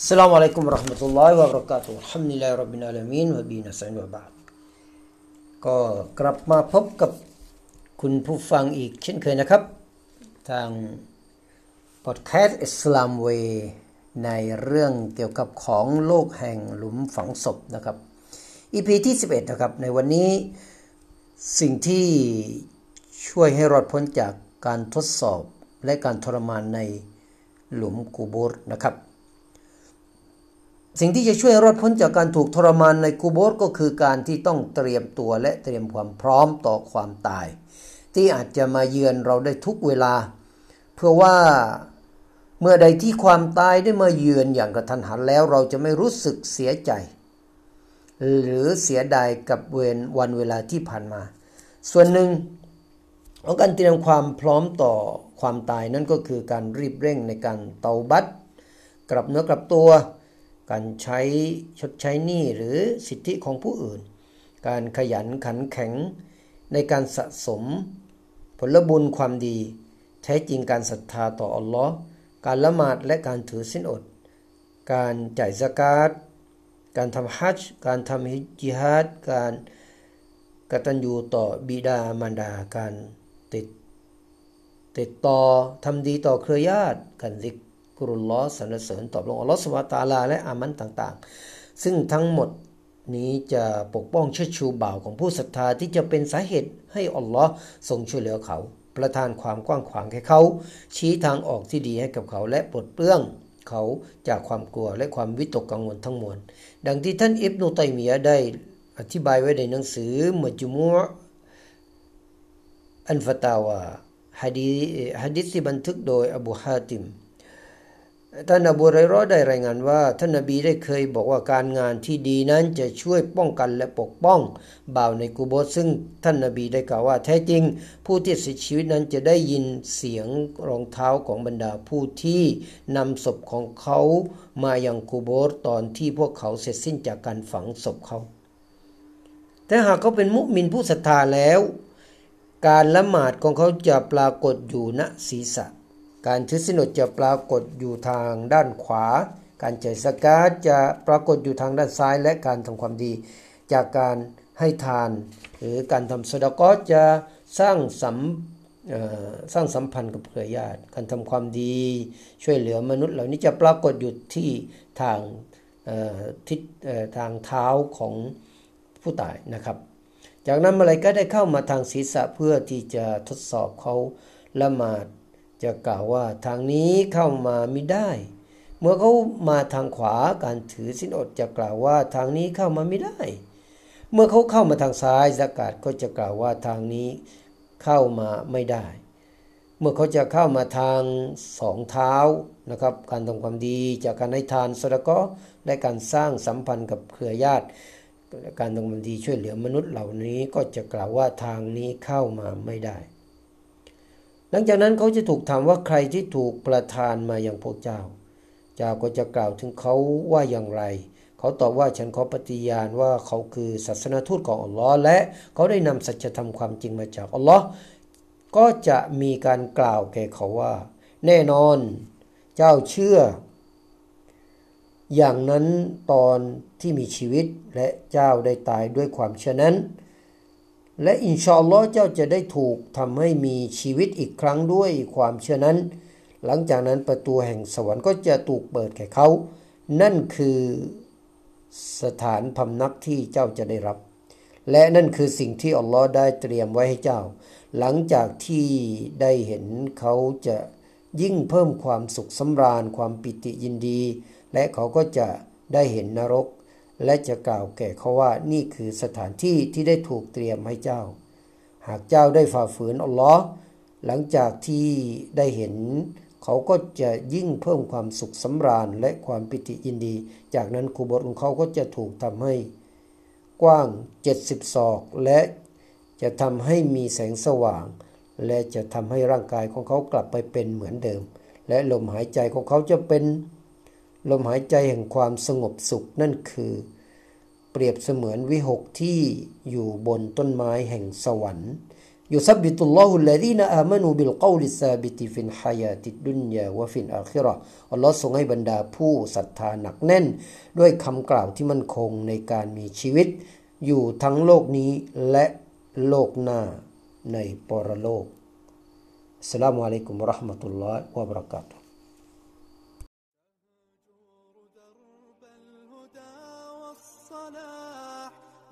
السلام عليكم ورحمة الله وبركاته الحمد لله رب العالمين وبه نستعين وبعدก็กลับมาพบกับคุณผู้ฟังอีกเช่นเคยนะครับ ทางพอดแคสต์อิสลามเวในเรื่องเกี่ยวกับของโลกแห่งหลุมฝังศพนะครับ EP ที่ 11 นะครับ ในวันนี้สิ่งที่ช่วยให้รอดพ้นจากการทดสอบและการทรมานในหลุมกูโบรนะครับ สิ่งที่จะช่วยรอดพ้นจากการถูกทรมานในกูโบสก็คือการที่ต้องเตรียมตัวและเตรียมความพร้อมต่อความตาย ที่อาจจะมาเยือนเราได้ทุกเวลา เพื่อว่าเมื่อใดที่ความตายได้มาเยือนอย่างกระทันหันแล้วเราจะไม่รู้สึกเสียใจ หรือเสียดายกับเวรวันเวลาที่ผ่านมา ส่วนหนึ่งของการเตรียมความพร้อมต่อความตายนั่นก็คือการรีบเร่งในการเตาบัตกลับเนื้อกลับตัว การใช้ชดใช้หนี้หรือสิทธิของผู้อื่น การขยันขันแข็งในการสะสม ผลบุญความดี แท้จริงการศรัทธาต่ออัลลอฮ์การละหมาดและการถือสินอด การจ่ายสกาดการทำฮัจจ์การทำฮิจิฮัดการกตัญญูต่อบิดามารดาการติดติดต่อทำดีต่อเครือญาติการซิก รุลลอสรรเสริญตอบลงอัลลอฮ์สุบฮาตาลา และอามันต่างๆ ซึ่งทั้งหมดนี้จะปกป้องเชิดชูบ่าวของผู้ศรัทธาที่จะเป็นสาเหตุให้อัลลอฮ์ทรงช่วยเหลือเขา ประทานความกว้างขวางให้เขา ชี้ทางออกที่ดีให้กับเขาและปลดเปลื้องเขาจากความกลัวและความวิตกกังวลทั้งมวล ดังที่ท่านอิบนุตัยมียะได้อธิบายไว้ในหนังสือมุจมุออันฟตาวาฮะดีฮะดิษที่บันทึกโดยอบูฮาติม ท่านอบูไรรอได้รายงานว่า ท่านนบีได้เคยบอกว่าการงานที่ดีนั้นจะช่วยป้องกันและปกป้องบ่าวในกูโบสซึ่งท่านนบีได้กล่าวว่าแท้จริง ผู้ที่เสียชีวิตนั้นจะได้ยินเสียงรองเท้าของบรรดาผู้ที่นำศพของเขามายังกูโบสตอนที่พวกเขาเสร็จสิ้นจากการฝังศพเขา แต่หากเขาเป็นมุมินผู้ศรัทธาแล้ว การละหมาดของเขาจะปรากฏอยู่ณศีรษะ การถือสินอดจะปรากฏอยู่ทางด้านขวา การจ่ายสกาดจะปรากฏอยู่ทางด้านซ้ายและการทำความดี จากการให้ทาน หรือการทำสดกอจะสร้างสัมสร้างสัมพันธ์กับเครือญาติ การทำความดี ช่วยเหลือมนุษย์เหล่านี้จะปรากฏอยู่ที่ทางทิศทางเท้าของผู้ตายนะครับ จากนั้นมาเลยก็ได้เข้ามาทางศีรษะเพื่อที่จะทดสอบเขาละหมาด จะกล่าวว่าทางนี้เข้ามาไม่ได้ เมื่อเขามาทางขวาการถือสินอดจะกล่าวว่าทางนี้เข้ามาไม่ได้ เมื่อเขาเข้ามาทางซ้ายสกาดก็จะกล่าวว่าทางนี้เข้ามาไม่ได้ เมื่อเขาจะเข้ามาทางสองเท้านะครับ การทำความดีจากการให้ทานสดก็และการสร้างสัมพันธ์กับเครือญาติการทำความดีช่วยเหลือมนุษย์เหล่านี้ก็จะกล่าวว่าทางนี้เข้ามาไม่ได้ หลังจากนั้นเขาจะถูกถามว่าใครที่ถูกประทานมาอย่างพวกเจ้า เจ้าก็จะกล่าวถึงเขาว่าอย่างไร เขาตอบว่าฉันขอปฏิญาณว่าเขาคือศาสนาทูตของอัลลอฮ์และเขาได้นำสัจธรรมความจริงมาจากอัลลอฮ์ก็จะมีการกล่าวแก่เขาว่า แน่นอนเจ้าเชื่อ อย่างนั้นตอนที่มีชีวิตและเจ้าได้ตายด้วยความเชื่อนั้น และอินชาอัลลอฮ์เจ้าจะได้ถูกทำให้มีชีวิตอีกครั้งด้วยความเชื่อนั้น หลังจากนั้นประตูแห่งสวรรค์ก็จะถูกเปิดแก่เขา นั่นคือสถานพำนักที่เจ้าจะได้รับ และนั่นคือสิ่งที่อัลลอฮ์ได้เตรียมไว้ให้เจ้า หลังจากที่ได้เห็นเขาจะยิ่งเพิ่มความสุขสำราญความปิติยินดี และเขาก็จะได้เห็นนรก และจะกล่าวแก่เขาว่านี่คือสถานที่ที่ได้ถูกเตรียมให้เจ้า หากเจ้าได้ฝ่าฝืนอัลลอฮ์หลังจากที่ได้เห็น เขาก็จะยิ่งเพิ่มความสุขสำราญและความปิติยินดี จากนั้นคูบทของเขาก็จะถูกทำให้ กว้าง 70 ศอกและจะทำให้มีแสงสว่าง และจะทำให้ร่างกายของเขากลับไปเป็นเหมือนเดิม และลมหายใจของเขาจะเป็น ลมหายใจแห่งความสงบสุขนั่นคือ เปรียบเสมือนวิหกที่อยู่บนต้นไม้แห่งสวรรค์يثبت الله الذين آمنوا بالقول الثابت في الحياة الدنيا وفي الآخرة อัลลอฮ์ทรงให้บรรดาผู้ศรัทธาหนักแน่น ด้วยคำกล่าวที่มั่นคงในการมีชีวิต อยู่ทั้งโลกนี้และโลกหน้าในปรโลกالسلام عليكم ورحمة الله وبركاته